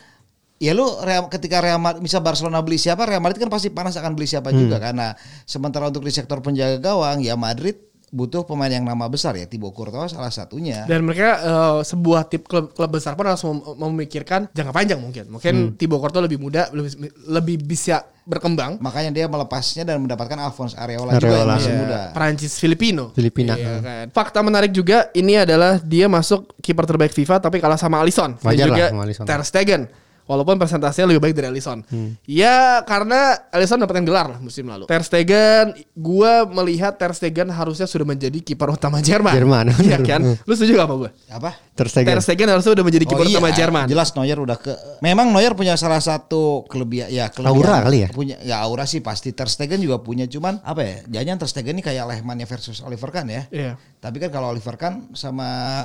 Ya lu Real, ketika Real Madrid bisa Barcelona beli siapa, Real Madrid kan pasti panas akan beli siapa Hmm. juga karena sementara untuk di sektor penjaga gawang ya Madrid butuh pemain yang nama besar ya Thibaut Courtois salah satunya. Dan mereka eh, sebuah tip klub, klub besar pun harus mem- memikirkan jangka panjang mungkin. Mungkin Hmm. Thibaut Courtois lebih muda, lebih, lebih bisa berkembang. Makanya dia melepasnya dan mendapatkan Alphonse Areola, juga yang Areola. masih Iya, muda. Perancis Filipino. Filipina. Iya kan. Fakta menarik juga ini adalah dia masuk kiper terbaik FIFA tapi kalah sama Alisson dan Wajar lah juga sama Alisson. Ter Stegen. Walaupun persentasenya lebih baik dari Alisson. Hmm. Ya karena Alisson dapatkan gelar lah musim lalu. Ter Stegen, gua melihat Ter Stegen harusnya sudah menjadi kiper utama Jerman. Jerman, Iya kan? Lu setuju gak apa gua? Apa? Ter Stegen. Ter Stegen harusnya udah menjadi kiper Oh iya, utama Jerman. Jelas Neuer udah ke Memang Neuer punya salah satu kelebihan ya kelebihan Aura kali ya? Punya ya aura sih pasti Ter Stegen juga punya cuman apa ya? Jangan Ter Stegen ini kayak Lehmann versus Oliver Kahn ya. Iya. Tapi kan kalau Oliver Kahn sama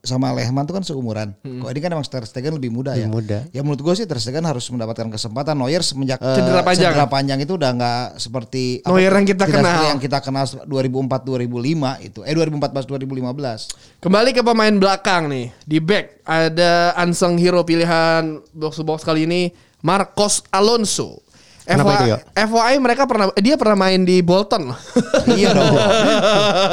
sama Lehmann tuh kan seumuran. Kok ini kan emang Ter Stegen lebih muda ya. Lebih muda. Ya menurut gue sih Ter Stegen harus mendapatkan kesempatan. Neuer semenjak eh, Cedera panjang. cedera panjang itu udah nggak seperti Neuer yang kita kenal. seperti yang kita kenal 2004 2005 itu. Eh 2014 2015. Kembali ke pemain belakang nih. Di back ada unsung hero pilihan box to box kali ini Marcos Alonso. Itu, FYI, FYI mereka pernah dia pernah main di Bolton iya dong.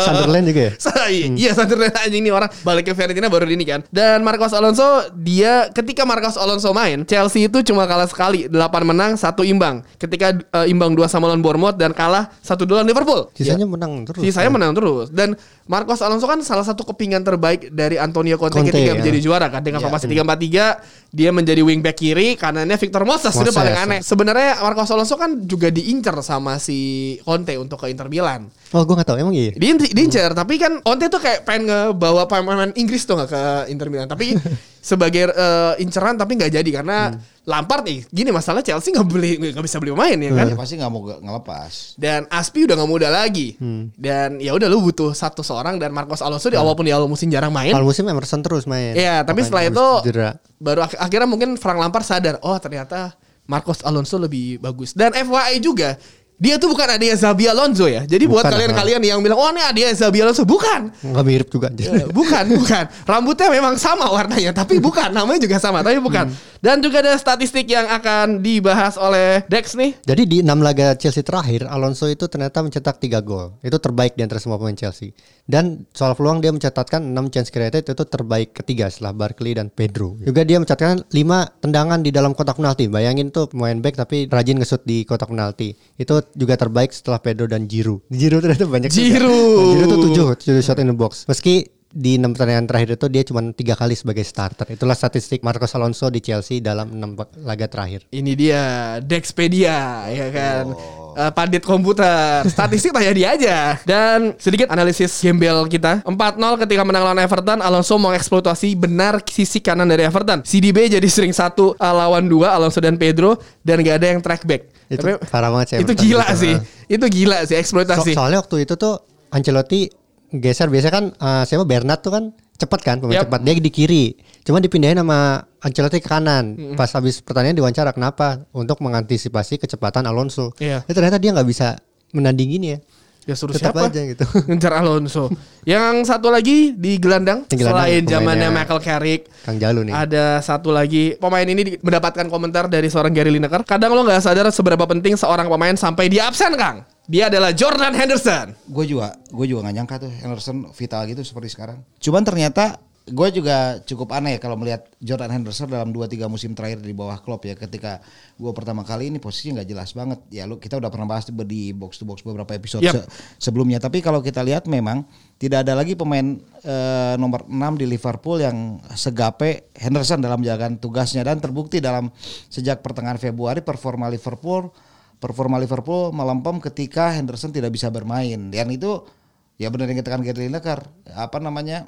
Sunderland juga ya? Iya Sunderland anjing ini orang balik ke Fiorentina baru ini kan. Dan Marcos Alonso dia ketika Marcos Alonso main Chelsea itu cuma kalah sekali 8 menang satu imbang. Ketika eh, imbang 2 sama lawan Bournemouth dan kalah satu dua lawan Liverpool. Sisanya menang terus. Sisanya menang terus dan Marcos Alonso kan salah satu kepingan terbaik dari Antonio Conte, Conte, ketika ya. menjadi juara kan dengan formasi 3-4-3 dia menjadi wingback kiri kanannya Victor Moses, itu Moses. paling aneh. Sebenarnya Marcos Alonso kan juga diincar sama si Conte untuk ke Inter Milan. Oh, gue gak tahu emang iya. Di diincar tapi kan Conte tuh kayak pengen ngebawa pemain Inggris tuh nggak ke Inter Milan tapi sebagai eh, inceran tapi nggak jadi karena Lampard nih gini masalah Chelsea nggak beli nggak bisa beli pemain ya kan Ya pasti nggak mau ge- ngelepas. dan Aspi udah nggak muda lagi dan ya udah lu butuh satu seorang dan Marcos Alonso di awal pun di awal musim jarang main Kalau musim Emerson terus main. Iya, tapi setelah itu baru ak- akhirnya mungkin Frank Lampard sadar, oh ternyata Marcos Alonso lebih bagus. Dan FYI juga, dia tuh bukan adanya Zabi Alonso ya. Jadi buat Bukan, kalian-kalian yang bilang, oh ini adanya Zabi Alonso, bukan. Nggak mirip juga. Eh, bukan, bukan. Rambutnya memang sama warnanya, tapi bukan. Namanya juga sama, tapi bukan. Dan juga ada statistik yang akan dibahas oleh Dex nih. Jadi di 6 laga Chelsea terakhir, Alonso itu ternyata mencetak 3 gol. Itu terbaik di antara semua pemain Chelsea. Dan soal peluang dia mencatatkan 6 chance created itu terbaik ketiga setelah Barkley dan Pedro. Juga dia mencatatkan 5 tendangan di dalam kotak penalti. Bayangin tuh pemain back tapi rajin ngesut di kotak penalti. Itu juga terbaik setelah Pedro dan Giroud. Giroud ternyata banyak. Giroud. Nah, Giroud tuh 7, 7 shot in the box. Meski di enam pertandingan terakhir itu dia cuma tiga kali sebagai starter. Itulah statistik Marcos Alonso di Chelsea dalam enam laga terakhir. Ini dia Dexpedia ya kan. Eh, pandit komputer. Statistik tanya dia aja. Dan sedikit analisis gembel kita. 4-0 ketika menang lawan Everton, Alonso mengeksploitasi benar sisi kanan dari Everton. CDB jadi sering satu eh, lawan dua Alonso dan Pedro dan gak ada yang track back. Itu Tapi parah banget sih Itu Everton gila gitu. sih. Itu gila sih So- eksploitasi. soalnya waktu itu tuh Ancelotti geser biasa kan eh, siapa Bernat tuh kan cepat kan pemain Yap. cepat dia di kiri cuma dipindahin sama Ancelotti ke kanan pas habis pertandingan diwawancara kenapa untuk mengantisipasi kecepatan Alonso Iya. Ya, ternyata dia nggak bisa menandingin ya Ya suruh tetap siapa? aja gitu Ngejar Alonso. Yang satu lagi di gelandang, Di gelandang, selain zamannya Michael Carrick. Kang Jalu nih Ada satu lagi pemain ini di- mendapatkan komentar dari seorang Gary Lineker. Kadang lo nggak sadar seberapa penting seorang pemain sampai dia absen, Kang. Dia adalah Jordan Henderson. Gue juga, gue juga gak nyangka tuh Henderson vital gitu seperti sekarang. Cuman ternyata gue juga cukup aneh kalau melihat Jordan Henderson dalam 2-3 musim terakhir di bawah Klopp ya. Ketika gue pertama kali ini posisinya nggak jelas banget. Ya lu kita udah pernah bahas di- box to box beberapa episode Yap. se- sebelumnya. Tapi kalau kita lihat memang tidak ada lagi pemain eh, nomor 6 di Liverpool yang segape Henderson dalam menjalankan tugasnya dan terbukti dalam sejak pertengahan Februari performa Liverpool performa Liverpool melempem ketika Henderson tidak bisa bermain. Dan itu ya benar yang dikatakan Gary Lineker apa namanya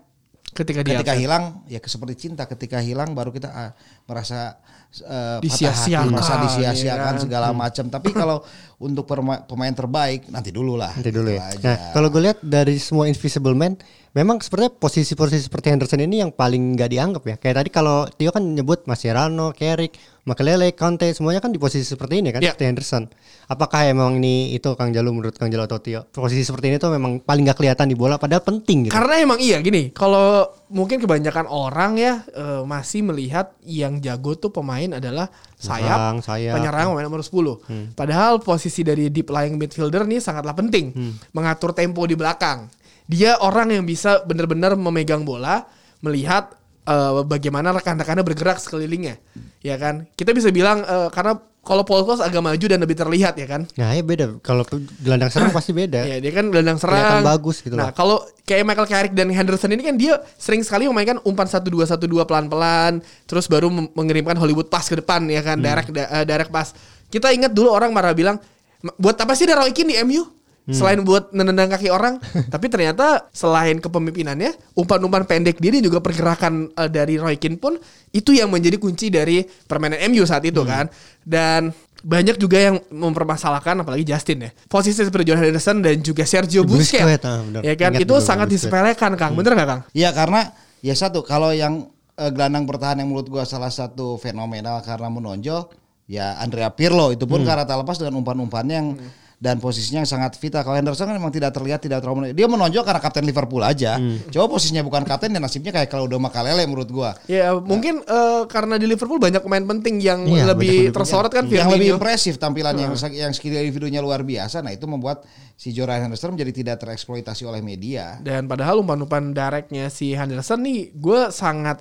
Ketika dia ketika hilang ya seperti cinta ketika hilang baru kita ah, merasa eh, patah hati, Disia-siakan, merasa ya disia-siakan kan? segala macam. Tapi kalau untuk pemain terbaik nanti dulu lah. Nanti dulu Gitu ya. nah kalau gue lihat dari semua Invisible Man memang sepertinya posisi-posisi seperti Henderson ini yang paling nggak dianggap ya kayak tadi kalau Tio kan nyebut Mascherano, Carrick, Makelele, Conte semuanya kan di posisi seperti ini kan Ya. seperti Henderson apakah emang ini itu Kang Jalu menurut Kang Jalu atau Tio posisi seperti ini tuh memang paling nggak kelihatan di bola padahal penting gitu Karena emang iya gini, kalau mungkin kebanyakan orang ya eh, masih melihat yang jago tuh pemain adalah sayap, Penyerang, sayap. penyerang pemain nomor 10. Padahal posisi dari deep lying midfielder nih sangatlah penting. Mengatur tempo di belakang. Dia orang yang bisa benar-benar memegang bola, melihat eh, bagaimana rekan-rekannya bergerak sekelilingnya. Ya kan? Kita bisa bilang eh, karena kalau Paul Scholes agak maju dan lebih terlihat ya kan? nah ya beda kalau gelandang serang pasti beda Iya, dia kan gelandang serang. Kelihatan bagus gitu Nah, kalau kayak Michael Carrick dan Henderson ini kan dia sering sekali memainkan umpan 1 2 1 2 pelan-pelan, terus baru mengirimkan Hollywood pass ke depan ya Hmm. kan, direct da- eh, direct pass. Kita ingat dulu orang marah bilang, "Ma- buat apa sih ada Roy Keane di MU? Hmm. Selain buat menendang kaki orang, tapi ternyata selain kepemimpinannya, umpan-umpan pendek dan juga pergerakan eh, dari Roy Keane pun itu yang menjadi kunci dari permainan MU saat itu Hmm. kan. Dan banyak juga yang mempermasalahkan apalagi Justin ya. Posisi seperti Jordan Henderson dan juga Sergio Busquets, Busquets. ah, ya kan Ingat itu sangat Busquets. disepelekan Kang. Bener gak Kang? Ya karena ya satu kalau yang eh, gelandang bertahan yang menurut gua salah satu fenomenal karena menonjol ya Andrea Pirlo itu pun karena tak lepas dengan umpan-umpannya yang dan posisinya yang sangat vital. Kalau Henderson kan memang tidak terlihat tidak terlalu dia menonjol karena kapten Liverpool aja. Coba posisinya bukan kapten dan nasibnya kayak kalau udah Makalele menurut gua. Ya mungkin eh, karena di Liverpool banyak pemain penting yang Iya, lebih tersorot kan yang lebih Firmino. impresif tampilannya yang yang skill individunya luar biasa. Nah, itu membuat si Jordan Henderson menjadi tidak tereksploitasi oleh media. Dan padahal umpan-umpan directnya si Henderson nih gue sangat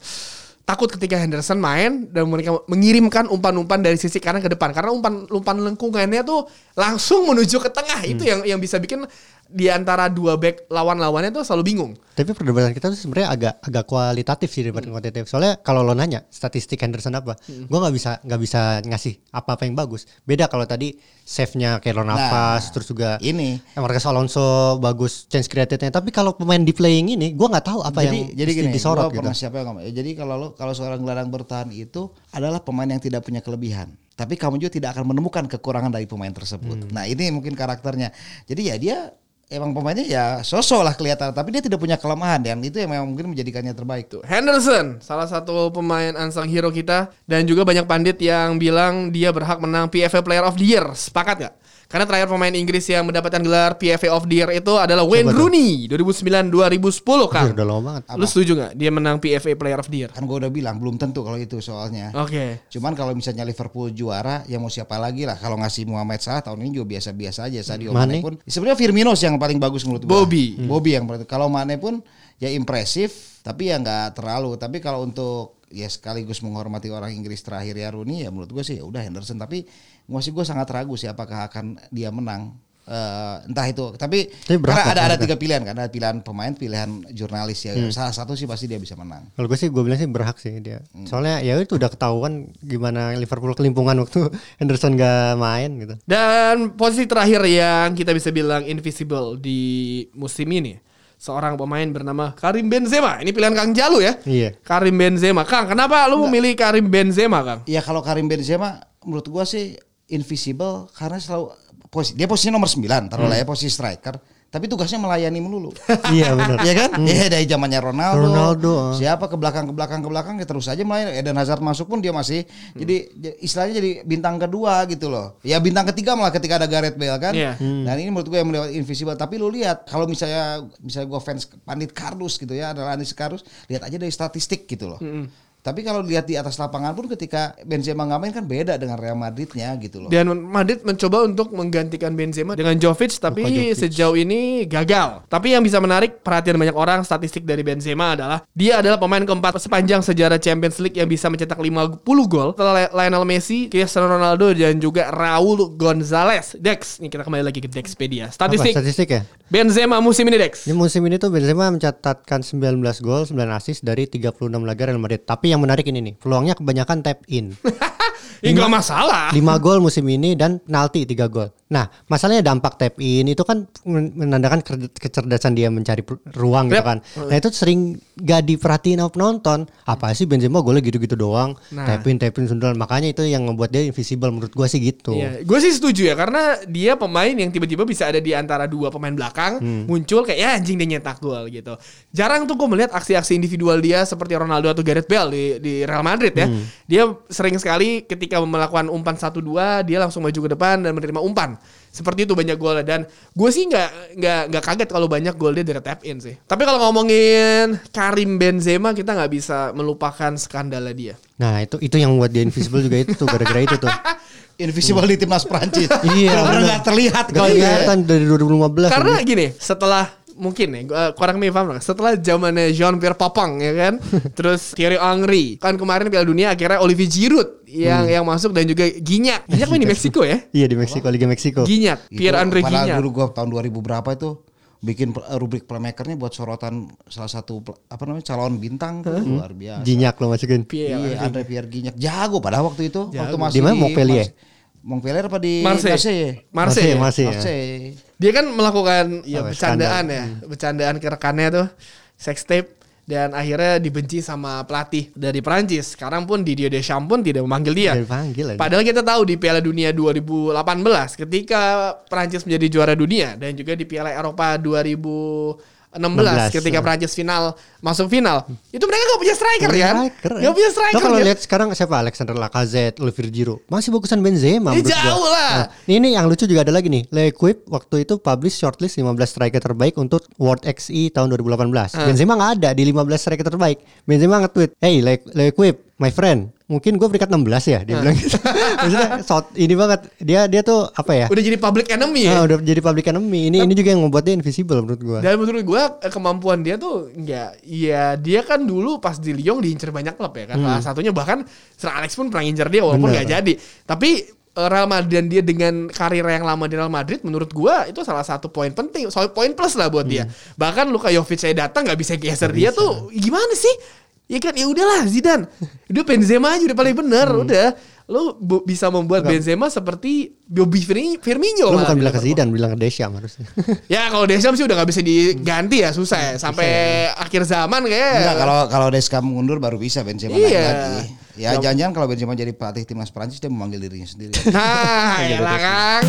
takut ketika Henderson main dan mereka mengirimkan umpan-umpan dari sisi kanan ke depan. Karena umpan umpan lengkungannya tuh langsung menuju ke tengah. Itu yang yang bisa bikin di antara dua back lawan-lawannya tuh selalu bingung. Tapi perdebatan kita tuh sebenarnya agak agak kualitatif sih daripada kuantitatif. Soalnya kalau lo nanya statistik Henderson apa, gua nggak bisa nggak bisa ngasih apa-apa yang bagus. Beda kalau tadi save-nya kayak Nah, Navas terus juga Ini Marcus Alonso bagus chance created-nya. Tapi kalau pemain di playing ini, gua nggak tahu apa jadi yang jadi gini, disorot gitu. siapa yang ngomong. ya, Jadi kalau lo kalau seorang gelandang bertahan itu adalah pemain yang tidak punya kelebihan. Tapi kamu juga tidak akan menemukan kekurangan dari pemain tersebut. Nah, ini mungkin karakternya. Jadi ya dia emang pemainnya ya sosok lah kelihatan, tapi dia tidak punya kelemahan dan itu yang memang mungkin menjadikannya terbaik tuh. Henderson, salah satu pemain unsung hero kita dan juga banyak pandit yang bilang dia berhak menang PFA Player of the Year. Sepakat gak? Karena terakhir pemain Inggris yang mendapatkan gelar PFA of the Year itu adalah Wayne Rooney 2009-2010 kan. Udah lama banget. Lu setuju gak dia menang PFA Player of the Year? Kan gue udah bilang belum tentu kalau itu soalnya. Oke. Cuman kalau misalnya Liverpool juara, ya mau siapa lagi lah. Kalau ngasih Muhammad Salah tahun ini juga biasa-biasa aja. Sadio Mane Mane? pun, sebenarnya Firmino sih yang paling bagus menurut gua. Bobby. Bobby yang paling. Kalau Mane pun ya impresif, tapi ya nggak terlalu. Tapi kalau untuk ya sekaligus menghormati orang Inggris terakhir ya Rooney ya menurut gue sih ya udah Henderson. Tapi masih gue sangat ragu sih apakah akan dia menang. Eh, entah itu. Tapi, Tapi berhak karena ada ada tiga pilihan kan, ada pilihan pemain, pilihan jurnalis ya. Hmm. Salah satu sih pasti dia bisa menang. Kalau gue sih gue bilang sih berhak sih dia. Hmm. Soalnya ya itu udah ketahuan gimana Liverpool kelimpungan waktu Henderson gak main gitu. Dan posisi terakhir yang kita bisa bilang invisible di musim ini. Seorang pemain bernama Karim Benzema. Ini pilihan Kang Jalu ya. Iya. Karim Benzema. Kang, kenapa lu memilih Karim Benzema, Kang? Ya kalau Karim Benzema menurut gua sih invisible karena selalu posi, dia posisi nomor 9, taruhlah ya posisi striker. Tapi tugasnya melayani melulu. iya benar. Iya kan? Iya dari zamannya Ronaldo. Ronaldo, ah. Siapa ke belakang ke belakang ke belakang ya terus aja main. Eden Hazard masuk pun dia masih jadi j- istilahnya jadi bintang kedua gitu loh. Ya bintang ketiga malah ketika ada Gareth Bale kan. Iya. Dan ini menurut gue yang melewat invisible. Tapi lu lihat kalau misalnya misalnya gue fans Pandit Kardus gitu ya, adalah Anis Kardus, lihat aja dari statistik gitu loh. Tapi kalau lihat di atas lapangan pun ketika Benzema nggak main kan beda dengan Real Madridnya gitu loh. Dan Madrid mencoba untuk menggantikan Benzema dengan Jovic tapi sejauh ini gagal. Tapi yang bisa menarik perhatian banyak orang statistik dari Benzema adalah dia adalah pemain keempat sepanjang sejarah Champions League yang bisa mencetak 50 gol setelah Lionel Messi, Cristiano Ronaldo dan juga Raul Gonzalez. Dex, nih kita kembali lagi ke Dexpedia. Apa, Statistik statistik ya? Benzema musim ini Dex. Di musim ini tuh Benzema mencatatkan 19 gol, 9 assist dari 36 laga Real Madrid. Tapi yang menarik ini nih, peluangnya kebanyakan tap in. Ya nggak masalah. 5 gol musim ini dan penalti 3 gol. Nah, masalahnya dampak tap in itu kan men- menandakan kecerdasan dia mencari ruang gitu Yep. kan. Nah, itu sering gak diperhatiin sama penonton. Apa sih Benzema golnya gitu-gitu doang. Nah. Tap in, tap in sundulan. Makanya itu yang membuat dia invisible menurut gua sih gitu. Iya, gue sih setuju ya karena dia pemain yang tiba-tiba bisa ada di antara dua pemain belakang muncul kayak ya anjing dia nyetak gol gitu. Jarang tuh gue melihat aksi-aksi individual dia seperti Ronaldo atau Gareth Bale di, di Real Madrid ya. Dia sering sekali ketika melakukan umpan 1-2 dia langsung maju ke depan dan menerima umpan. Seperti itu banyak gol dan gue sih nggak nggak nggak kaget kalau banyak gol dia dari tap in sih. Tapi kalau ngomongin Karim Benzema kita nggak bisa melupakan skandalnya dia. Nah, itu itu yang membuat dia invisible juga itu tuh gara-gara itu tuh. Invisible di timnas Prancis. Iya, benar. nggak terlihat Gak kalau kelihatan dari 2015. Karena ini. gini, setelah mungkin nih, gua kurang nih paham lah. Setelah zamannya Jean Pierre Papang ya kan, terus Thierry Henry, kan kemarin Piala Dunia akhirnya Olivier Giroud yang yang masuk dan juga Ginyak. Ginyak main di Meksiko ya? Iya di Meksiko, Liga Meksiko. Ginyak, Pierre Andre padahal Ginyak. dulu gua tahun 2000 berapa itu bikin rubrik playmakernya buat sorotan salah satu apa namanya calon bintang tuh luar biasa. Jinyak lo masukin. Pierre Iya, Andre Pierre Gignac jago pada waktu itu waktu masih Di mana, Montpellier? Montpellier apa di Marseille. Marseille? Marseille. Masih, masih. ya. Marseille. Dia kan melakukan ya bercandaan ya, bercandaan ke rekannya tuh, sex tape dan akhirnya dibenci sama pelatih dari Perancis. Sekarang pun Didier Deschamps pun tidak memanggil dia. Tidak dipanggil aja. Padahal kita tahu di Piala Dunia 2018 ketika Prancis menjadi juara dunia dan juga di Piala Eropa 2016 16, ketika ya. Prancis final masuk final. Itu mereka gak punya striker kan? Striker, Gak punya striker. kalau kan? lihat sekarang siapa Alexander Lacazette, Olivier Giroud, masih bagusan Benzema Ya, menurut jauh gua. lah. Nah, ini yang lucu juga ada lagi nih. Le Equip waktu itu publish shortlist 15 striker terbaik untuk World XE tahun 2018. Ah. Benzema nggak ada di 15 striker terbaik. Benzema nge-tweet, "Hey, Le, Le Equip, my friend, mungkin gue peringkat 16 ya." Ah. Dia bilang gitu. Maksudnya short ini banget. Dia dia tuh apa ya? Udah jadi public enemy ya. Ah, udah jadi public enemy. Ini ini juga yang membuat dia invisible menurut gua. Dan menurut gue kemampuan dia tuh enggak ya dia kan dulu pas di Lyon diincar banyak klub ya kan. Salah satunya bahkan Sir Alex pun pernah ngincar dia walaupun nggak jadi. Tapi eh, Real Madrid dan dia dengan karir yang lama di Real Madrid menurut gua itu salah satu poin penting, soal poin plus lah buat dia. Bahkan Luka Jovic saya datang nggak bisa geser dia tuh gimana sih? Ya kan ya udahlah Zidane. Udah Benzema aja udah paling bener, udah. Lu bu- bisa membuat Benzema seperti Bobby Firmi- Firmino. Malah bukan bilang ke. Zidane, bilang ke Deschamps harusnya. Ya kalau Deschamps sih udah gak bisa diganti ya susah ya sampai akhir zaman kayak. Enggak kalau kalau Deschamps mundur baru bisa Benzema Iya. naik lagi. Ya jangan-jangan kalau Benzema jadi pelatih timnas Prancis dia memanggil dirinya sendiri. Nah, ya lah Kang.